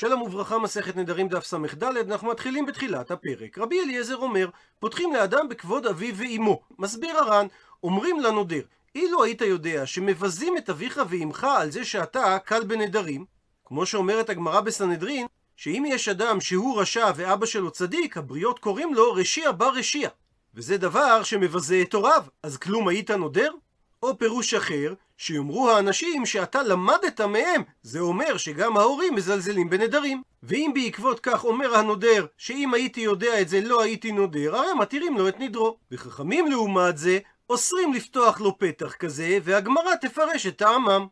שלום וברכה, מסכת נדרים דף ס"ד, אנחנו מתחילים בתחילת הפרק. רבי אליעזר אומר, פותחים לאדם בכבוד אביו ואימו. מסביר הר"ן, אומרים לנודר, אילו היית יודע שמבזים את אביך ואימך על זה שאתה קל בנדרים, כמו שאומרת הגמרא בסנהדרין, שאם יש אדם שהוא רשע ואבא שלו צדיק, הבריות קוראים לו רשיע בר רשיע. וזה דבר שמבזה את הוריו, אז כלום היית נודר? או פירוש אחר, שיאמרו האנשים שאתה למדת מהם, זה אומר שגם ההורים מזלזלים בנדרים. ואם בעקבות כך אומר הנודר, שאם הייתי יודע את זה לא הייתי נודר, הרי מתירים לו את נדרו. וחכמים לעומת זה, אוסרים לפתוח לו פתח כזה, והגמרא תפרש את טעמם.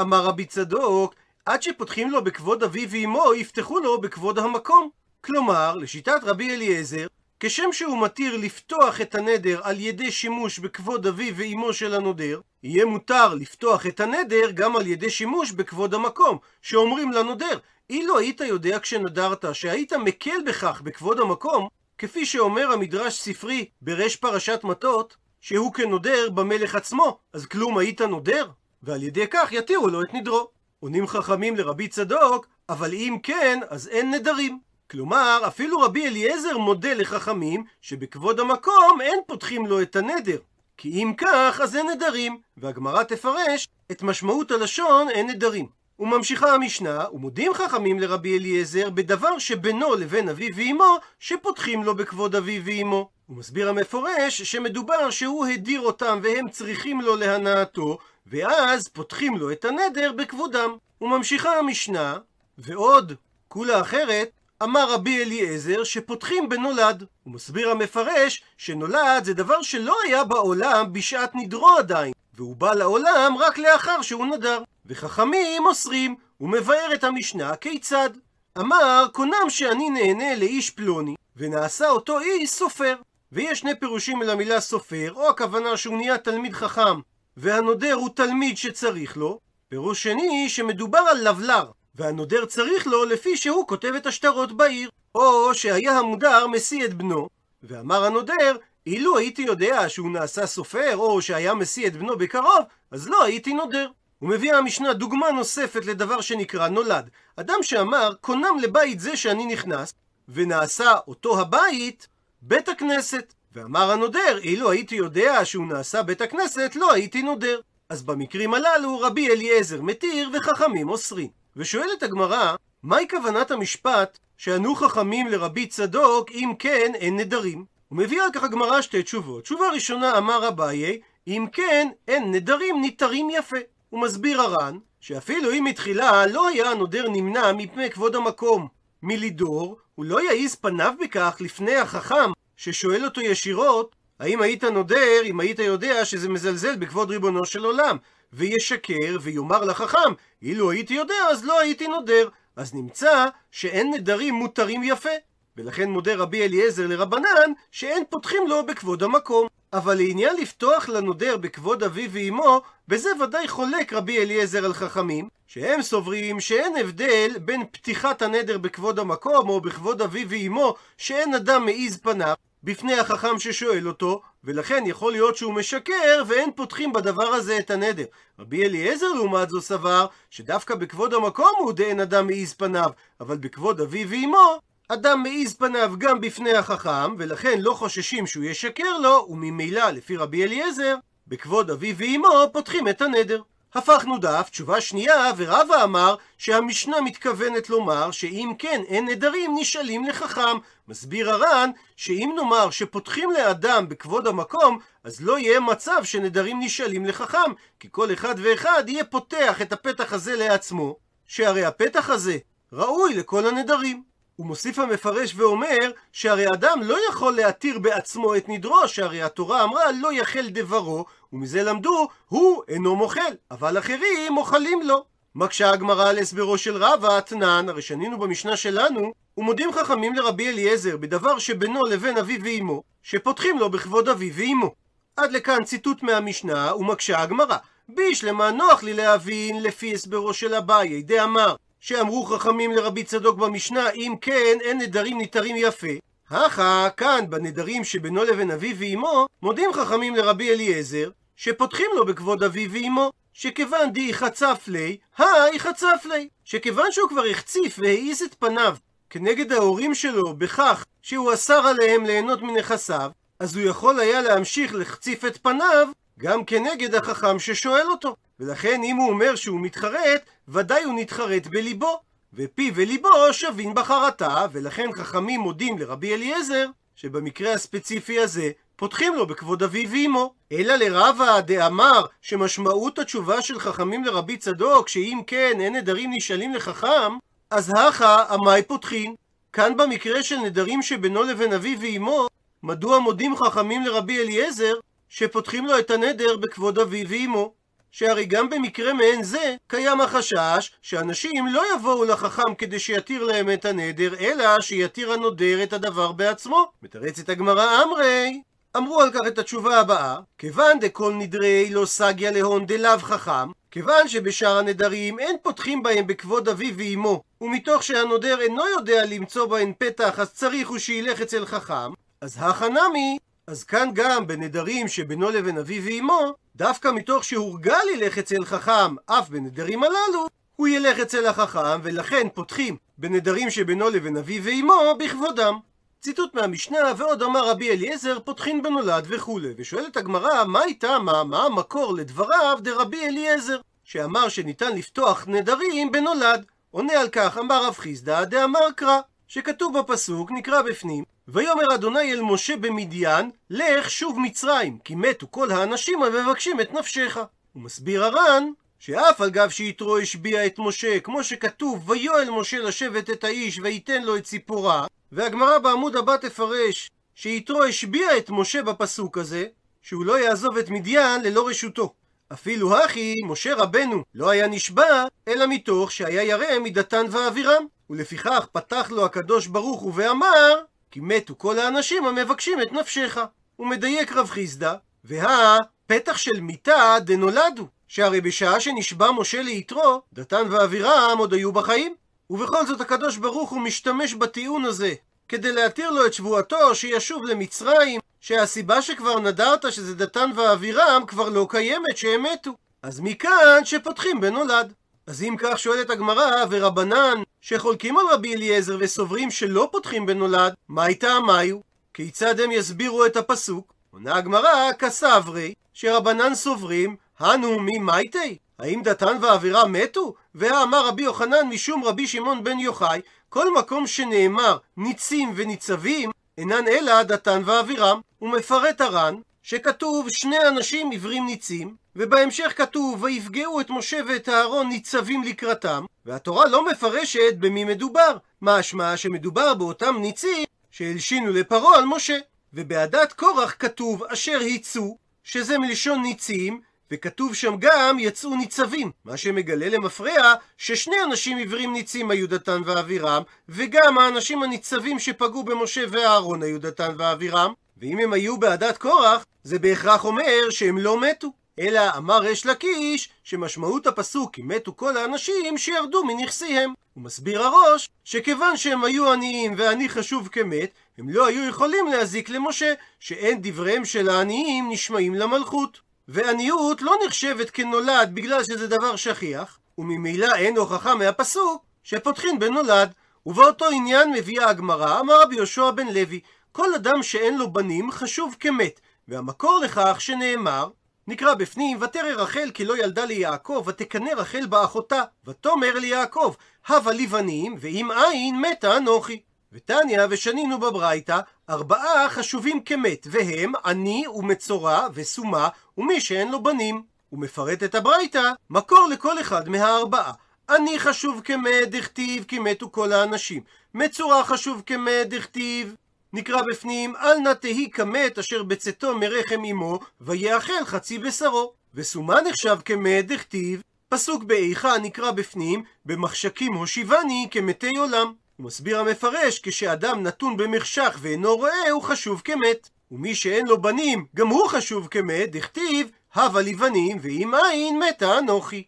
אמר רבי צדוק, עד שפותחים לו בכבוד אביו ואמו, יפתחו לו בכבוד המקום. כלומר, לשיטת רבי אליעזר, כשם שהוא מתיר לפתוח את הנדר על ידי שימוש בכבוד אביו ואימו של הנודר, יהיה מותר לפתוח את הנדר גם על ידי שימוש בכבוד המקום, שאומרים לנודר, אילו היית יודע כשנדרת שהיית מקל בכך בכבוד המקום, כפי שאומר המדרש ספרי ברש פרשת מטות, שהוא כנודר במלך עצמו, אז כלום היית נודר? ועל ידי כך יתירו לו את נדרו. עונים חכמים לרבי צדוק, אבל אם כן, אז אין נדרים. כלומר, אפילו רבי אליעזר מודה לחכמים שבכבוד המקום אין פותחים לו את הנדר. כי אם כך, אז אין נדרים, והגמרא תפרש את משמעות הלשון אין נדרים. וממשיכה המשנה, ומודים חכמים לרבי אליעזר בדבר שבינו לבין אביו ואמו, שפותחים לו בכבוד אביו ואמו. הוא מסביר המפורש שמדובר שהוא הדיר אותם והם צריכים לו להנאתו, ואז פותחים לו את הנדר בכבודם. וממשיכה המשנה, ועוד, כולה אחרת, אמר רבי אליעזר שפותחים בנולד. הוא מסביר המפרש שנולד זה דבר שלא היה בעולם בשעת נדרו עדיין, והוא בא לעולם רק לאחר שהוא נדר. וחכמים אוסרים, הוא מבאר את המשנה כיצד. אמר, קונם שאני נהנה לאיש פלוני, ונעשה אותו איש סופר. ויש שני פירושים למילה סופר, או הכוונה שהוא נהיה תלמיד חכם, והנודר הוא תלמיד שצריך לו, פירוש שני שמדובר על לבלר, והנודר צריך לו לפי שהוא כותב את השטרות בעיר. או שהיה המודר משיא את בנו, ואמר הנודר, אילו הייתי יודע שהוא נעשה סופר, או שהיה משיא את בנו בקרוב, אז לא הייתי נודר. ומביאה המשנה דוגמה נוספת לדבר שנקרא נולד. אדם שאמר, קונם לבית זה שאני נכנס, ונעשה אותו הבית בית הכנסת. ואמר הנודר, אילו הייתי יודע שהוא נעשה בית הכנסת, לא הייתי נודר. אז במקרים הללו רבי אליעזר מתיר וחכמים אוסרים. ושואלת הגמרא, מהי כוונת המשפט שענו חכמים לרבי צדוק אם כן אין נדרים? ומביאה על כך הגמרא שתי תשובות. תשובה ראשונה אמר אביי, אם כן אין נדרים ניתרים יפה. הוא מסביר הר"ן, שאפילו אם מתחילה לא היה הנודר נמנע מפני כבוד המקום מלידור, הוא לא יעיז פניו בכך לפני החכם ששואל אותו ישירות, האם היית נודר אם היית יודע שזה מזלזל בכבוד ריבונו של עולם? וישקר ויאמר לחכם, אילו הייתי יודע אז לא הייתי נודר. אז נמצא שאין נדרים מותרים יפה. ולכן מודה רבי אליעזר לרבנן שאין פותחים לו בכבוד המקום. אבל לעניין לפתוח לנודר בכבוד אביו ואמו, בזה ודאי חולק רבי אליעזר על חכמים, שהם סוברים שאין הבדל בין פתיחת הנדר בכבוד המקום או בכבוד אביו ואמו, שאין אדם מעיז פניו, בפני החכם ששואל אותו, ולכן יכול להיות שהוא משקר ואין פותחים בדבר הזה את הנדר. רבי אליעזר לעומת זו סבר שדווקא בכבוד המקום הוא דאין אדם מעיז פניו, אבל בכבוד אביו ואמו אדם מעיז פניו גם בפני החכם, ולכן לא חוששים שהוא ישקר לו, וממילא לפי רבי אליעזר, בכבוד אביו ואמו פותחים את הנדר. הפכנו דף, תשובה שנייה, ורבא אמר שהמשנה מתכוונת לומר שאם כן אין נדרים נשאלים לחכם. מסביר הר"ן שאם נאמר שפותחים לאדם בכבוד המקום, אז לא יהיה מצב שנדרים נשאלים לחכם, כי כל אחד ואחד יהיה פותח את הפתח הזה לעצמו, שהרי הפתח הזה ראוי לכל הנדרים. הוא מוסיף המפרש ואומר שהרי אדם לא יכול להתיר בעצמו את נדרו, שהרי התורה אמרה לא יחל דברו, ומזה למדו הוא אינו מוחל, אבל אחרים מוחלים לו. מקשה הגמרא על הסברו של רבא, אתנן, הרי שנינו במשנה שלנו, ומודים חכמים לרבי אליעזר בדבר שבינו לבין אביו ואמו, שפותחים לו בכבוד אביו ואמו. עד לכאן ציטוט מהמשנה, ומקשה הגמרא. בישלמה נוח לי להבין לפי הסברו של אביי, דאמר שאמרו חכמים לרבי צדוק במשנה, אם כן, אין נדרים ניתרים יפה. הכה, כאן, בנדרים שבינו לבין אביו ואמו, מודים חכמים לרבי אליעזר, שפותחים לו בכבוד אביו ואמו, שכיוון די חצף לי, היי חצף לי. שכיוון שהוא כבר החציף והעיז את פניו כנגד ההורים שלו בכך שהוא אסר עליהם ליהנות מנכסיו, אז הוא יכול היה להמשיך לחציף את פניו גם כנגד החכם ששואל אותו. ולכן אם הוא אומר שהוא מתחרט, ודאי הוא נתחרט בליבו. ופי וליבו שווים בחרטה, ולכן חכמים מודים לרבי אליעזר, שבמקרה הספציפי הזה פותחים לו בכבוד אביו ואמו. אלא לרבה דאמר שמשמעות התשובה של חכמים לרבי צדוק, שאם כן אין נדרים נשאלים לחכם, אז הכה עמי פותחין. כאן במקרה של נדרים שבינו לבין אביו ואמו, מדוע מודים חכמים לרבי אליעזר שפותחים לו את הנדר בכבוד אביו ואמו? שהרי גם במקרה מעין זה, קיים החשש שאנשים לא יבואו לחכם כדי שיתיר להם את הנדר, אלא שיתיר הנודר את הדבר בעצמו. מתרצת הגמרא אמרי, אמרו על כך את התשובה הבאה, כיוון דכל נדרי לא סגיה להון דלאו חכם, כיוון שבשאר הנדרים אין פותחים בהם בכבוד אביו ואמו, ומתוך שהנודר אינו יודע למצוא בהן פתח, אז צריך הוא שילך אצל חכם, אז הכא נמי, אז כאן גם בנדרים שבינו לבין אביו ואמו, דווקא מתוך שהורגל ילך אצל חכם, אף בנדרים הללו, הוא ילך אצל החכם, ולכן פותחים בנדרים שבינו לבין אביו ואמו בכבודם. ציטוט מהמשנה, ועוד אמר רבי אליעזר, פותחין בנולד וכולי. ושואלת הגמרא, מה איתה, מה, מה המקור לדבריו דרבי אליעזר, שאמר שניתן לפתוח נדרים בנולד. עונה על כך, אמר רב חיסדא, דאמר קרא, שכתוב בפסוק, נקרא בפנים, ויאמר אדוני אל משה במדיין, לך שוב מצרים, כי מתו כל האנשים המבקשים את נפשך. הוא מסביר הר"ן, שאף על גב שיתרו השביע את משה, כמו שכתוב, ויואל משה לשבת את האיש וייתן לו את ציפורה, והגמרא בעמוד הבא תפרש שיתרו השביע את משה בפסוק הזה, שהוא לא יעזוב את מדיין ללא רשותו. אפילו הכי, משה רבנו לא היה נשבע, אלא מתוך שהיה ירא מדתן ואבירם. ולפיכך פתח לו הקדוש ברוך הוא ואמר, כי מתו כל האנשים המבקשים את נפשך. הוא מדייק רב חיסדא, והא פתח של מיתה דנולדו, שהרי בשעה שנשבע משה ליתרו, דתן ואבירם עוד היו בחיים. ובכל זאת הקדוש ברוך הוא משתמש בטיעון הזה כדי להתיר לו את שבועתו שישוב למצרים, שהסיבה שכבר נדרת שזה דתן ואבירם כבר לא קיימת, שהם מתו. אז מכאן שפותחים בנולד. אז אם כך שואלת הגמרא, ורבנן שחולקים על רבי אליעזר וסוברים שלא פותחים בנולד, מה איתם מאיו? כיצד הם יסבירו את הפסוק? עונה הגמרא, כסברי, שרבנן סוברים, הנו ממייטי? האם דתן ואבירה מתו? והאמר רבי יוחנן משום רבי שמעון בן יוחאי, כל מקום שנאמר ניצים וניצבים, אינן אלא דתן ואבירם. הוא מפרט הר"ן, שכתוב שני אנשים עיוורים ניצים, ובהמשך כתוב ויפגעו את משה ואת אהרון ניצבים לקראתם, והתורה לא מפרשת במי מדובר, משמע שמדובר באותם ניצים שהלשינו לפרעה על משה. ובעדת קורח כתוב אשר היצו, שזה מלשון ניצים, וכתוב שם גם יצאו ניצבים, מה שמגלה למפרע ששני אנשים עיוורים ניצים היו דתן ואבירם, וגם האנשים הניצבים שפגעו במשה ואהרון היו דתן ואבירם, ואם הם היו בעדת קורח, זה בהכרח אומר שהם לא מתו. אלא אמר ריש לקיש שמשמעות הפסוק כי מתו כל האנשים שירדו מנכסיהם. הוא מסביר הראש שכיוון שהם היו עניים ועני חשוב כמת, הם לא היו יכולים להזיק למשה, שאין דבריהם של העניים נשמעים למלכות. ועניות לא נחשבת כנולד בגלל שזה דבר שכיח, וממילא אין הוכחה מהפסוק שפותחין בנולד. ובאותו עניין מביאה הגמרא, אמר רבי יהושע בן לוי, כל אדם שאין לו בנים חשוב כמת, והמקור לכך שנאמר, נקרא בפנים, ותרא רחל כי לא ילדה ליעקב, ותקנא רחל באחותה, ותאמר ליעקב, הבה לי בנים, ואם אין מתה אנוכי. ותניא ושנינו בברייתא, ארבעה חשובים כמת, והם עני ומצורע וסומה ומי שאין לו בנים. הוא מפרט את הברייתא, מקור לכל אחד מהארבעה. עני חשוב כמת, דכתיב כי מתו כל האנשים. מצורע חשוב כמת, דכתיב נקרא בפנים, אל נא תהי כמת אשר בצאתו מרחם אמו, ויאכל חצי בשרו. וסומה נחשב כמת, דכתיב, פסוק באיכה נקרא בפנים, במחשכים הושיבני כמתי עולם. הוא מסביר המפרש, כשאדם נתון במחשך ואינו רואה, הוא חשוב כמת. ומי שאין לו בנים, גם הוא חשוב כמת, דכתיב, הבה לי בנים, ואם אין, מתה אנוכי.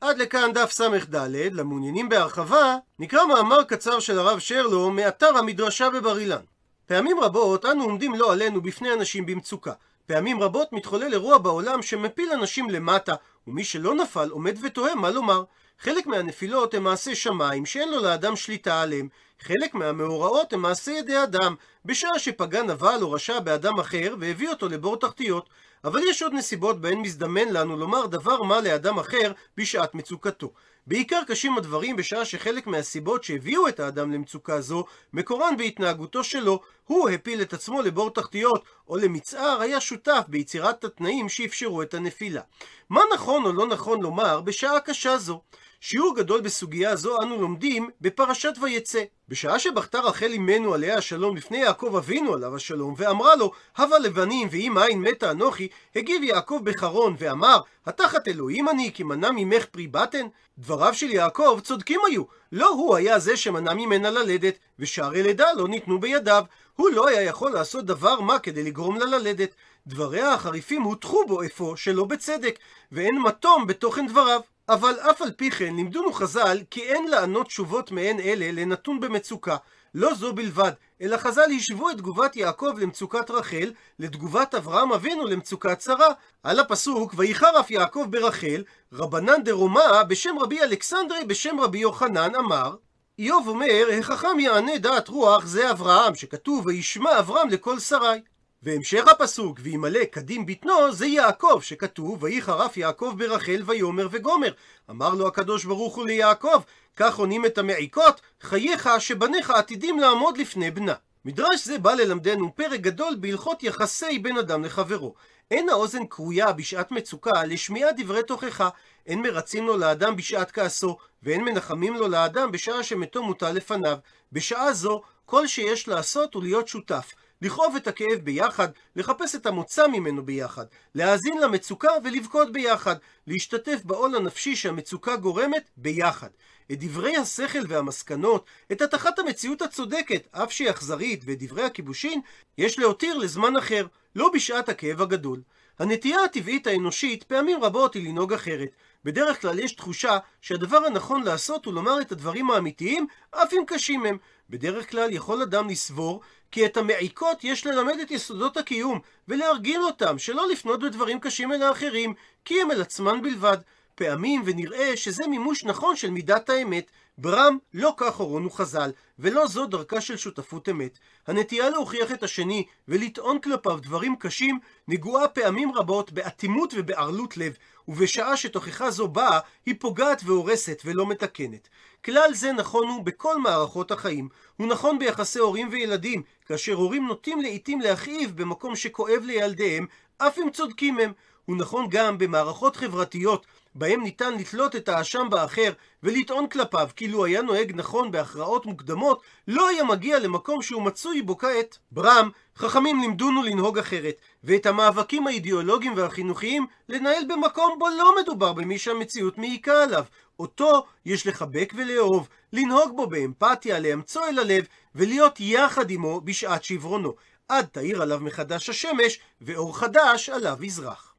עד לכאן דף ס"ד, למעוניינים בהרחבה, נקרא מאמר קצר של הרב שרלו מאתר המדרשה בבר אילן. פעמים רבות אנו עומדים לא עלינו בפני אנשים במצוקה. פעמים רבות מתחולל אירוע בעולם שמפיל אנשים למטה, ומי שלא נפל עומד ותוהה מה לומר. חלק מהנפילות הם מעשי שמיים שאין לו לאדם שליטה עליהם. חלק מהמאורעות הם מעשי ידי אדם, בשעה שפגע נבל או רשע באדם אחר והביא אותו לבור תחתיות. אבל יש עוד נסיבות בהן מזדמן לנו לומר דבר מה לאדם אחר בשעת מצוקתו. בעיקר קשים הדברים בשעה שחלק מהסיבות שהביאו את האדם למצוקה זו, מקורן בהתנהגותו שלו. הוא הפיל את עצמו לבור תחתיות, או למצער היה שותף ביצירת התנאים שאפשרו את הנפילה. מה נכון או לא נכון לומר בשעה קשה זו? שיעור גדול בסוגיה זו אנו לומדים בפרשת ויצא. בשעה שבכתה רחל אמנו עליה השלום לפני יעקב אבינו עליו השלום, ואמרה לו, הבה לבנים ואם אין מתה אנוכי, הגיב יעקב בחרון ואמר, התחת אלוהים אני כי מנע ממך פרי בטן? דבריו של יעקב צודקים היו, לא הוא היה זה שמנע ממנה ללדת, ושערי לידה לא ניתנו בידיו. הוא לא היה יכול לעשות דבר מה כדי לגרום לה ללדת. דבריה החריפים הוטחו בו אפוא שלא בצדק, ואין מתום בתוכן דבריו. אבל אף על פי כן לימדונו חז"ל כי אין לענות תשובות מעין אלה לנתון במצוקה. לא זו בלבד, אלא חז"ל השוו את תגובת יעקב למצוקת רחל, לתגובת אברהם אבינו למצוקת שרה. על הפסוק, ויחר אף יעקב ברחל, רבנן דרומא בשם רבי אלכסנדרי בשם רבי יוחנן אמר, איוב אומר, החכם יענה דעת רוח זה אברהם, שכתוב וישמע אברהם לכל שרי. והמשך הפסוק, וימלא קדים בטנו, זה יעקב, שכתוב, ויהי חרף יעקב ברחל ויאמר וגומר. אמר לו הקדוש ברוך הוא ליעקב, כך עונים את המעיקות, חייך שבניך עתידים לעמוד לפני בנה. מדרש זה בא ללמדנו פרק גדול בהלכות יחסי בין אדם לחברו. אין האוזן כרויה בשעת מצוקה לשמיעת דברי תוכחה, אין מרצים לו לאדם בשעת כעסו, ואין מנחמים לו לאדם בשעה שמתו מוטל לפניו. בשעה זו, כל שיש לעשות הוא להיות שותף. לכאוב את הכאב ביחד, לחפש את המוצא ממנו ביחד, להאזין למצוקה ולבכות ביחד, להשתתף בעול הנפשי שהמצוקה גורמת ביחד. את דברי השכל והמסקנות, את הטחת המציאות הצודקת, אף שהיא אכזרית, ואת דברי הכיבושין, יש להותיר לזמן אחר, לא בשעת הכאב הגדול. הנטייה הטבעית האנושית פעמים רבות היא לנהוג אחרת. בדרך כלל יש תחושה שהדבר הנכון לעשות הוא לומר את הדברים האמיתיים, אף אם קשים הם. בדרך כלל יכול אדם לסבור כי את המעיקות יש ללמד את יסודות הקיום, ולהרגיל אותם שלא לפנות בדברים קשים אל האחרים, כי הם אל עצמן בלבד. פעמים ונראה שזה מימוש נכון של מידת האמת. ברם לא כך הורונו חז"ל, ולא זו דרכה של שותפות אמת. הנטייה להוכיח את השני ולטעון כלפיו דברים קשים נגועה פעמים רבות באטימות ובערלות לב, ובשעה שתוכחה זו באה, היא פוגעת והורסת ולא מתקנת. כלל זה נכון הוא בכל מערכות החיים. הוא נכון ביחסי הורים וילדים, כאשר הורים נוטים לעיתים להכאיב במקום שכואב לילדיהם, אף אם צודקים הם. הוא נכון גם במערכות חברתיות, בהם ניתן לתלות את האשם באחר ולטעון כלפיו כאילו היה נוהג נכון בהכרעות מוקדמות, לא היה מגיע למקום שהוא מצוי בו כעת. ברם, חכמים לימדונו לנהוג אחרת, ואת המאבקים האידיאולוגיים והחינוכיים לנהל במקום בו לא מדובר במי שהמציאות מעיקה עליו. אותו יש לחבק ולאהוב, לנהוג בו באמפתיה, לאמצוא אל הלב, ולהיות יחד עמו בשעת שברונו. עד תאיר עליו מחדש השמש, ואור חדש עליו יזרח.